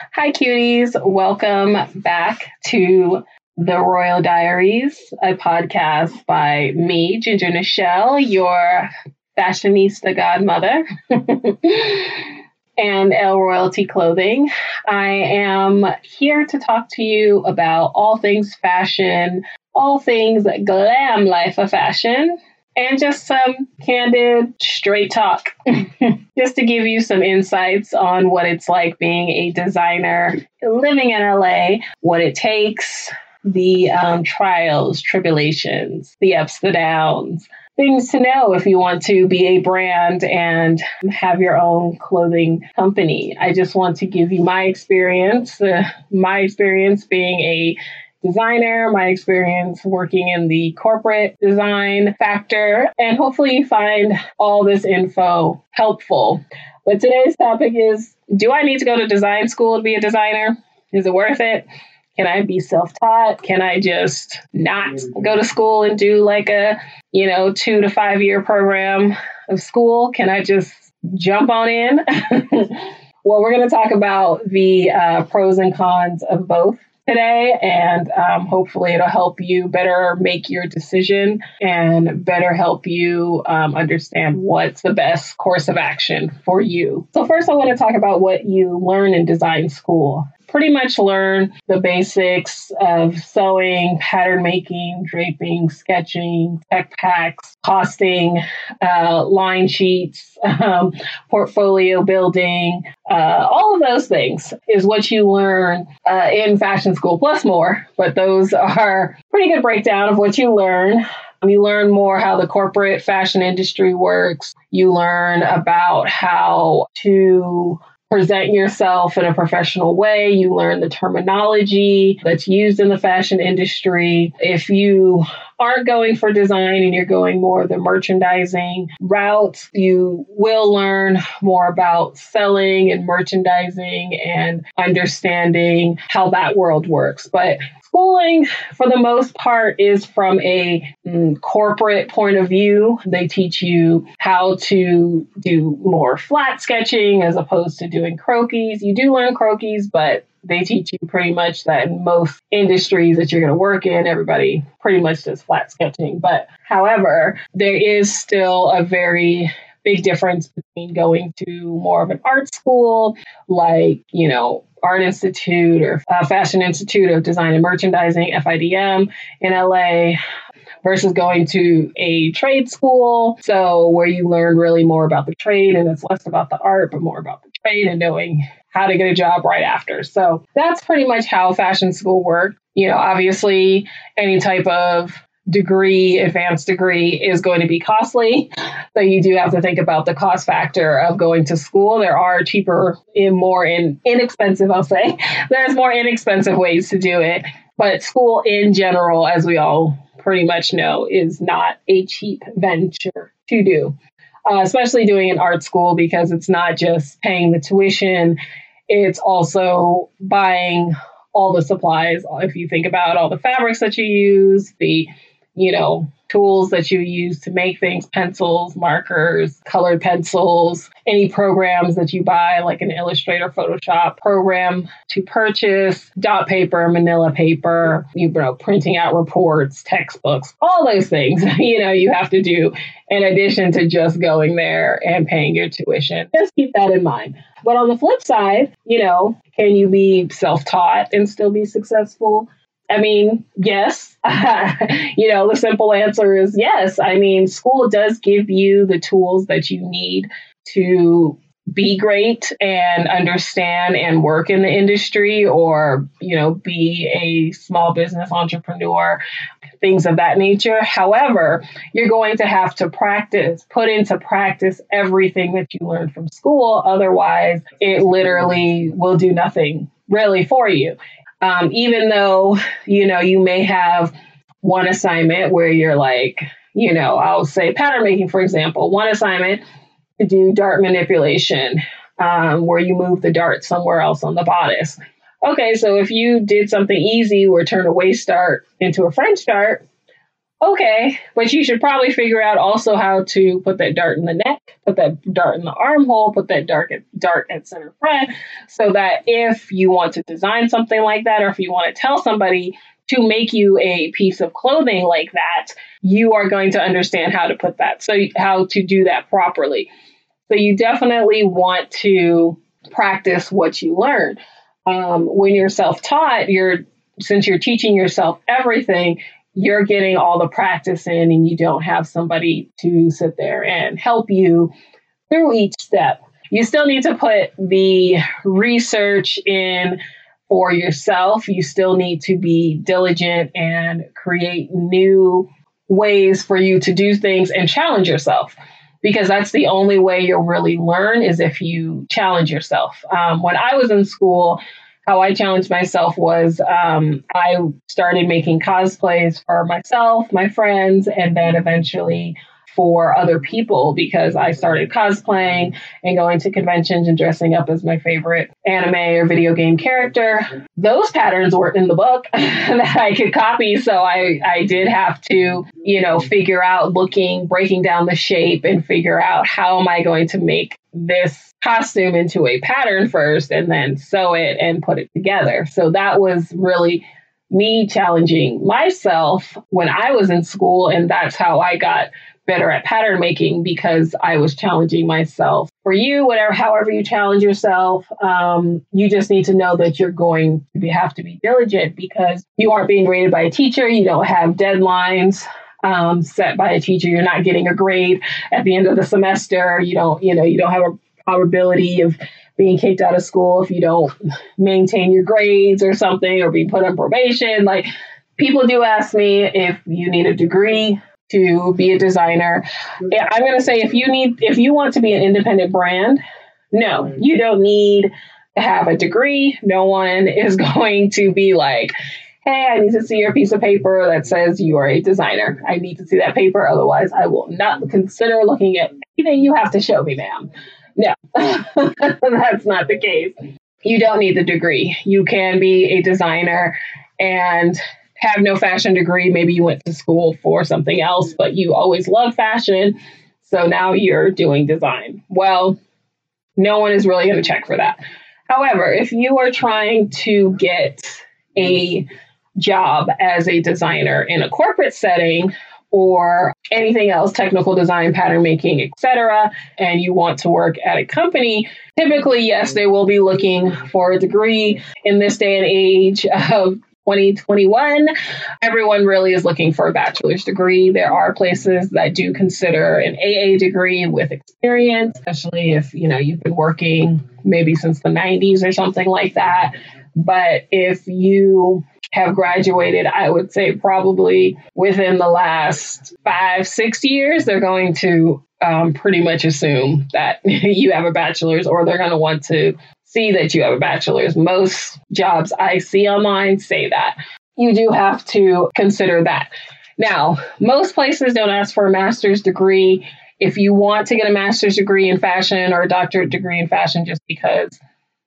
Hi, cuties. Welcome back to The Royal Diaries, a podcast by me, Ginger Nichelle, your fashionista godmother, and L Royalty Clothing. I am here to talk to you about all things fashion, all things glam life of fashion, and just some candid, straight talk, just to give you some insights on what it's like being a designer living in LA, what it takes, the um, trials, tribulations, the ups, the downs. Things to know if you want to be a brand and have your own clothing company. I just want to give you my experience, uh, my experience being a designer, my experience working in the corporate design factor, and hopefully you find all this info helpful. But today's topic is Do I need to go to design school to be a designer? Is it worth it? Can I be self taught? Can I just not go to school and do like a, you know, two to five year program of school? Can I just jump on in? well, we're going to talk about the uh, pros and cons of both today, and um, hopefully it'll help you better make your decision and better help you um, understand what's the best course of action for you. So, first, I want to talk about what you learn in design school pretty much learn the basics of sewing, pattern making, draping, sketching, tech packs, costing, uh, line sheets, um, portfolio building, uh, all of those things is what you learn uh, in fashion school, plus more. But those are pretty good breakdown of what you learn. You learn more how the corporate fashion industry works. You learn about how to present yourself in a professional way. You learn the terminology that's used in the fashion industry. If you aren't going for design and you're going more the merchandising route, you will learn more about selling and merchandising and understanding how that world works. But schooling, for the most part, is from a mm, corporate point of view. They teach you how to do more flat sketching as opposed to doing croquis. You do learn croquis, but they teach you pretty much that in most industries that you're going to work in, everybody pretty much does flat sketching. But however, there is still a very big difference between going to more of an art school, like, you know, Art Institute or uh, Fashion Institute of Design and Merchandising, FIDM in LA, versus going to a trade school. So, where you learn really more about the trade and it's less about the art, but more about the trade and knowing how to get a job right after. So that's pretty much how fashion school worked. You know, obviously, any type of degree, advanced degree, is going to be costly. So you do have to think about the cost factor of going to school. There are cheaper and more in, inexpensive, I'll say. There's more inexpensive ways to do it. But school in general, as we all pretty much know, is not a cheap venture to do uh, especially doing an art school because it's not just paying the tuition, it's also buying all the supplies. If you think about all the fabrics that you use, the, you know, tools that you use to make things pencils, markers, colored pencils, any programs that you buy, like an Illustrator, Photoshop program to purchase, dot paper, manila paper, you know, printing out reports, textbooks, all those things, you know, you have to do in addition to just going there and paying your tuition. Just keep that in mind. But on the flip side, you know, can you be self taught and still be successful? I mean, yes. you know, the simple answer is yes. I mean, school does give you the tools that you need to be great and understand and work in the industry or, you know, be a small business entrepreneur, things of that nature. However, you're going to have to practice, put into practice everything that you learned from school. Otherwise, it literally will do nothing really for you. Um, even though, you know, you may have one assignment where you're like, you know, I'll say pattern making, for example, one assignment to do dart manipulation, um, where you move the dart somewhere else on the bodice. Okay, so if you did something easy or turn a waist dart into a French dart, okay, but you should probably figure out also how to put that dart in the neck, put that dart in the armhole, put that dart at, dart at center front, so that if you want to design something like that, or if you want to tell somebody to make you a piece of clothing like that, you are going to understand how to put that, so how to do that properly. So you definitely want to practice what you learn. Um, when you're self-taught, you're since you're teaching yourself everything, you're getting all the practice in and you don't have somebody to sit there and help you through each step. You still need to put the research in for yourself. You still need to be diligent and create new ways for you to do things and challenge yourself because that's the only way you'll really learn is if you challenge yourself. Um, when I was in school, how I challenged myself was um, I started making cosplays for myself, my friends, and then eventually for other people because I started cosplaying and going to conventions and dressing up as my favorite anime or video game character. Those patterns weren't in the book that I could copy, so I I did have to, you know, figure out looking, breaking down the shape and figure out how am I going to make this costume into a pattern first and then sew it and put it together. So that was really me challenging myself when I was in school. And that's how I got better at pattern making because I was challenging myself. For you, whatever, however you challenge yourself, um, you just need to know that you're going to be, have to be diligent because you aren't being graded by a teacher. You don't have deadlines um, set by a teacher. You're not getting a grade at the end of the semester. You don't, you know, you don't have a probability of being kicked out of school if you don't maintain your grades or something or be put on probation. Like people do ask me if you need a degree to be a designer. I'm going to say if you need if you want to be an independent brand, no, you don't need to have a degree. No one is going to be like, "Hey, I need to see your piece of paper that says you are a designer. I need to see that paper otherwise I will not consider looking at anything you have to show me, ma'am." No, that's not the case. You don't need the degree. You can be a designer and have no fashion degree. Maybe you went to school for something else, but you always love fashion. So now you're doing design. Well, no one is really going to check for that. However, if you are trying to get a job as a designer in a corporate setting, or anything else, technical design, pattern making, etc., and you want to work at a company, typically, yes, they will be looking for a degree in this day and age of 2021 everyone really is looking for a bachelor's degree. There are places that do consider an aa degree with experience especially if you know you've been working maybe since the 90s or something like that. But if you have graduated, I would say probably within the last five, six years, they're going to um, pretty much assume that you have a bachelor's or they're going to want to see that you have a bachelor's. Most jobs I see online say that. You do have to consider that. Now, most places don't ask for a master's degree. If you want to get a master's degree in fashion or a doctorate degree in fashion just because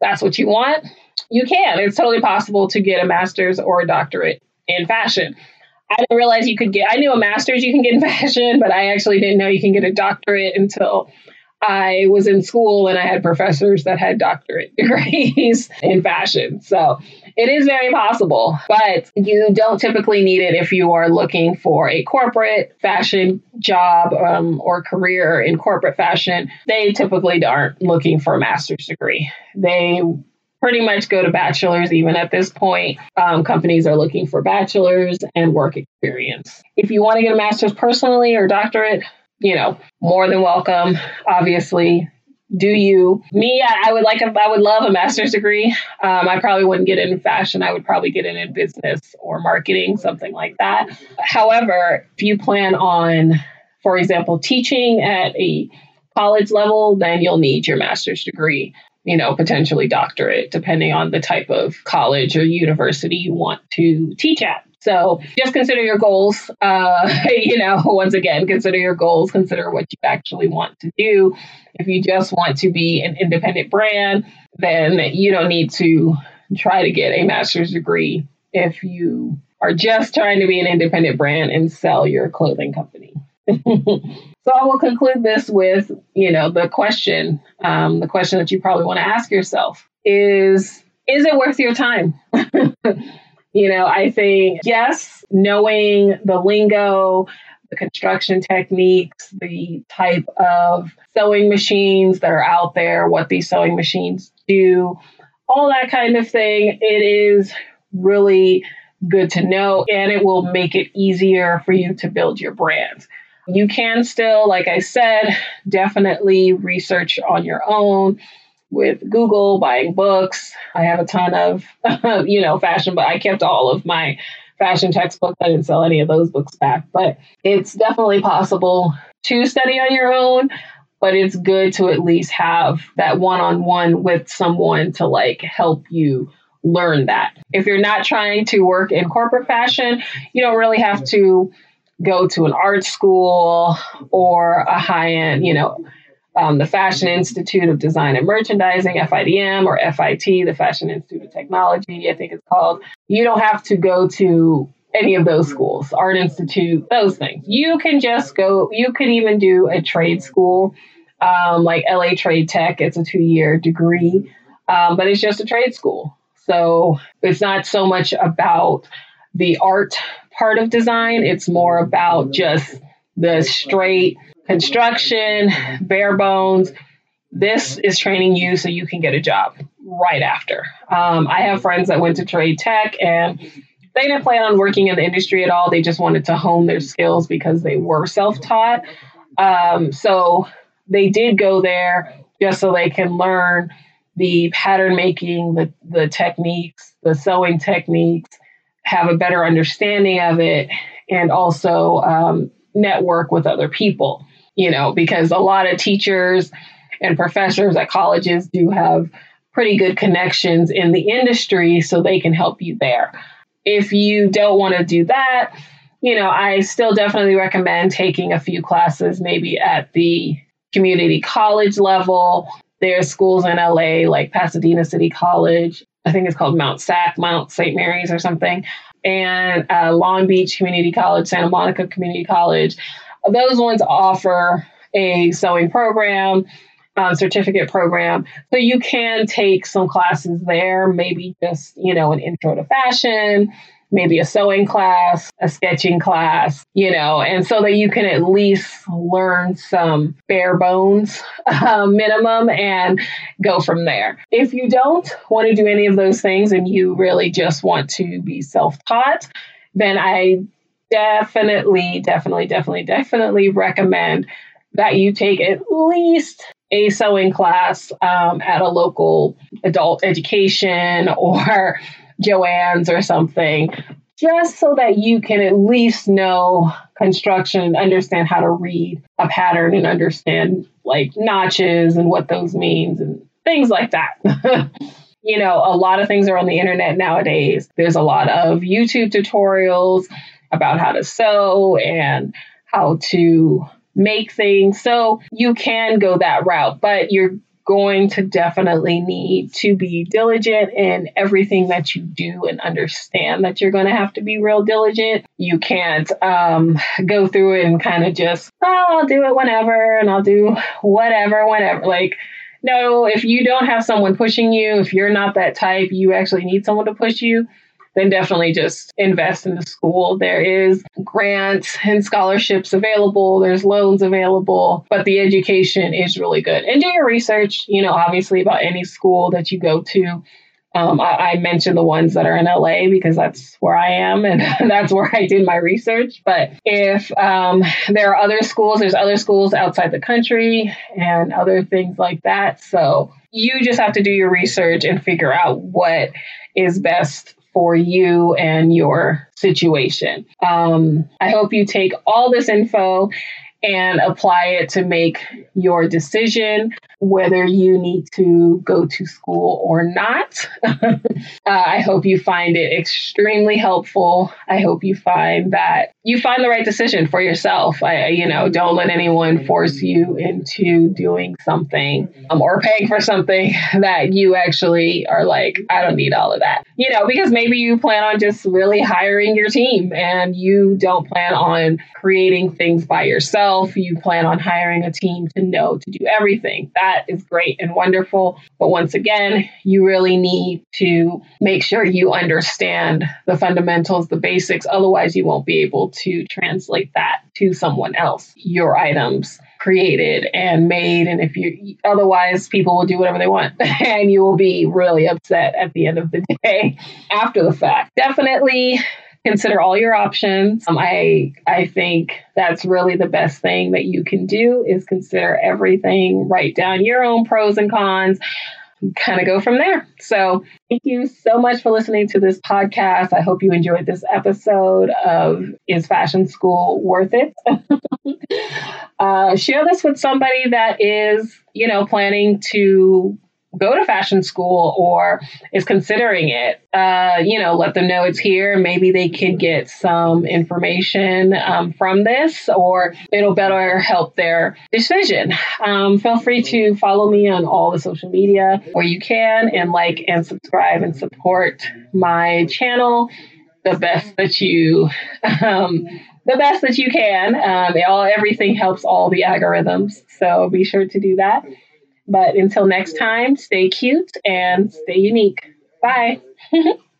that's what you want, you can. It's totally possible to get a master's or a doctorate in fashion. I didn't realize you could get, I knew a master's you can get in fashion, but I actually didn't know you can get a doctorate until I was in school and I had professors that had doctorate degrees in fashion. So it is very possible, but you don't typically need it if you are looking for a corporate fashion job um, or career in corporate fashion. They typically aren't looking for a master's degree. They pretty much go to bachelor's even at this point. Um, companies are looking for bachelor's and work experience. If you want to get a master's personally or doctorate, you know, more than welcome. Obviously, do you? Me, I, I would like a, I would love a master's degree. Um, I probably wouldn't get it in fashion. I would probably get it in business or marketing, something like that. However, if you plan on, for example, teaching at a college level, then you'll need your master's degree you know, potentially doctorate, depending on the type of college or university you want to teach at. So just consider your goals. Uh, you know, once again, consider your goals, consider what you actually want to do. If you just want to be an independent brand, then you don't need to try to get a master's degree if you are just trying to be an independent brand and sell your clothing company. so I will conclude this with, you know, the question, um, the question that you probably want to ask yourself is, is it worth your time? you know, I think yes, knowing the lingo, the construction techniques, the type of sewing machines that are out there, what these sewing machines do, all that kind of thing. It is really good to know and it will make it easier for you to build your brand. You can still, like I said, definitely research on your own with Google, buying books. I have a ton of, you know, fashion, but I kept all of my fashion textbooks. I didn't sell any of those books back, but it's definitely possible to study on your own. But it's good to at least have that one on one with someone to like help you learn that. If you're not trying to work in corporate fashion, you don't really have to go to an art school or a high end, you know, um, the Fashion Institute of Design and Merchandising, FIDM, or FIT, the Fashion Institute of Technology, I think it's called. You don't have to go to any of those schools, Art Institute, those things. You can just go, you could even do a trade school um, like LA Trade Tech. It's a two year degree, um, but it's just a trade school. So it's not so much about the art part of design, it's more about just the straight construction, bare bones. This is training you so you can get a job right after. Um, I have friends that went to trade tech and they didn't plan on working in the industry at all. They just wanted to hone their skills because they were self taught. Um, so they did go there just so they can learn the pattern making, the, the techniques, the sewing techniques, have a better understanding of it, and also um, network with other people, you know, because a lot of teachers and professors at colleges do have pretty good connections in the industry, so they can help you there. If you don't want to do that, you know, I still definitely recommend taking a few classes, maybe at the community college level. There are schools in LA like Pasadena City College. I think it's called Mount SAC, Mount St. Mary's or something and uh, Long Beach Community College, Santa Monica Community College. Those ones offer a sewing program, certificate program. So you can take some classes there, maybe just, you know, an intro to fashion, maybe a sewing class, a sketching class, you know, and so that you can at least learn some bare bones uh, minimum and go from there. If you don't want to do any of those things and you really just want to be self taught, then I definitely, definitely, definitely, definitely recommend that you take at least a sewing class um, at a local adult education or Joann's or something, just so that you can at least know construction and understand how to read a pattern and understand like notches and what those means and things like that. you know, a lot of things are on the internet nowadays. There's a lot of YouTube tutorials about how to sew and how to make things. So you can go that route, but you're going to definitely need to be diligent in everything that you do and understand that you're going to have to be real diligent. You can't um, go through it and kind of just, oh, I'll do it whenever and I'll do whatever, whenever. Like, no, if you don't have someone pushing you, if you're not that type, you actually need someone to push you then definitely just invest in the school. There is grants and scholarships available, there's loans available, but the education is really good. And do your research, you know, obviously about any school that you go to. Um, I, I, mentioned the ones that are in LA because that's where I am and that's where I did my research. But if um, there are other schools, there's other schools outside the country and other things like that. So you just have to do your research and figure out what is best for you and your situation. Um, I hope you take all this info and apply it to make your decision whether you need to go to school or not. uh, I hope you find it extremely helpful. I hope you find that you find the right decision for yourself. I, you know, don't let anyone force you into doing something um, or paying for something that you actually are like, I don't need all of that. You know, because maybe you plan on just really hiring your team and you don't plan on creating things by yourself. You plan on hiring a team to know to do everything. That that is great and wonderful. But once again, you really need to make sure you understand the fundamentals, the basics. Otherwise, you won't be able to translate that to someone else. Your items created and made and if you otherwise people will do whatever they want and you will be really upset at the end of the day after the fact definitely consider all your options. Um, I I think that's really the best thing that you can do is consider everything, write down your own pros and cons, kind of go from there. So, thank you so much for listening to this podcast. I hope you enjoyed this episode of Is Fashion School Worth It? uh, share this with somebody that is, you know, planning to go to fashion school or is considering it, uh, you know, let them know it's here. Maybe they can get some information um, from this, or it'll better help their decision. Um, feel free to follow me on all the social media where you can, and like and subscribe and support my channel the best that you. Um, the best that you can. Um, all everything helps all the algorithms, so be sure to do that. But until next time, stay cute and stay unique. Bye.